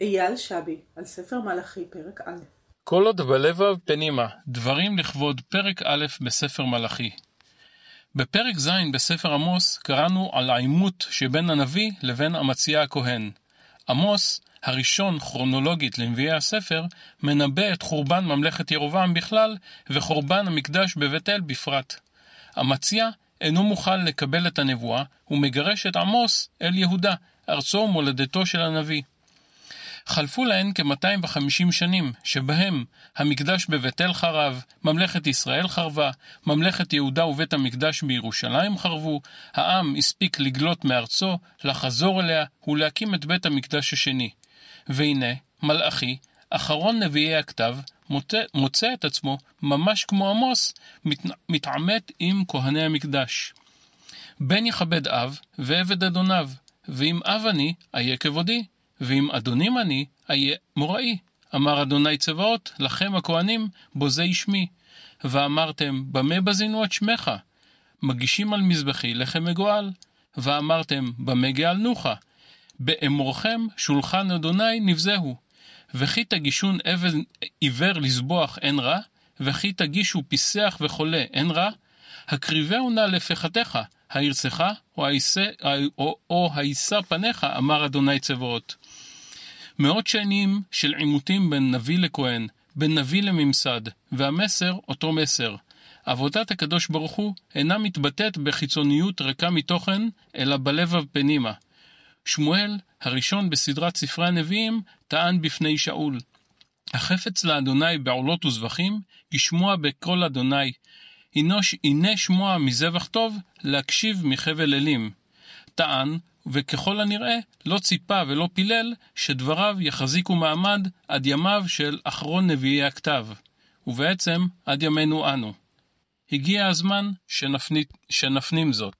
אייל שבי, על ספר מלאכי, פרק א'. כל עוד בלבב פנימה, דברים לכבוד פרק א' בספר מלאכי. בפרק ז' בספר עמוס קראנו על העימות שבין הנביא לבין אמציה הכהן. עמוס, הראשון כרונולוגית לנביאי הספר, מנבא את חורבן ממלכת ירובעם בכלל וחורבן המקדש בבית אל בפרט. אמציה אינו מוכן לקבל את הנבואה ומגרש את עמוס אל יהודה, ארצו ומולדתו של הנביא. חלפו להן כ-250 שנים, שבהם המקדש בבית אל חרב, ממלכת ישראל חרבה, ממלכת יהודה ובית המקדש בירושלים חרבו, העם הספיק לגלות מארצו, לחזור אליה ולהקים את בית המקדש השני. והנה, מלאכי, אחרון נביאי הכתב, מוצא, מוצא את עצמו, ממש כמו עמוס, מת, מתעמת עם כהני המקדש. בן יכבד אב, ועבד אדוניו, ואם אב אני, אהיה כבודי. ואם אדונים אני, אהיה מוראי. אמר אדוני צבאות, לכם הכהנים, בוזי שמי. ואמרתם, במה בזינו את שמך? מגישים על מזבחי לחם מגואל. ואמרתם, במה גאלנוך? באמורכם שולחן אדוני נבזהו. וכי תגישון אבן עיוור לזבוח אין רע, וכי תגישו פיסח וחולה אין רע, הקריבהו נא לפחתך, הירצך, או הישא פניך, אמר אדוני צבאות. מאות שנים של עימותים בין נביא לכהן, בין נביא לממסד, והמסר אותו מסר. עבודת הקדוש ברוך הוא אינה מתבטאת בחיצוניות ריקה מתוכן, אלא בלב הפנימה. שמואל, הראשון בסדרת ספרי הנביאים, טען בפני שאול. החפץ לאדוני בעולות וזבחים, ישמוע בקול אדוני. הנה שמוע מזבח טוב, להקשיב מחבל אלים. טען, וככל הנראה לא ציפה ולא פילל שדבריו יחזיקו מעמד עד ימיו של אחרון נביאי הכתב, ובעצם עד ימינו אנו. הגיע הזמן שנפנים, שנפנים זאת.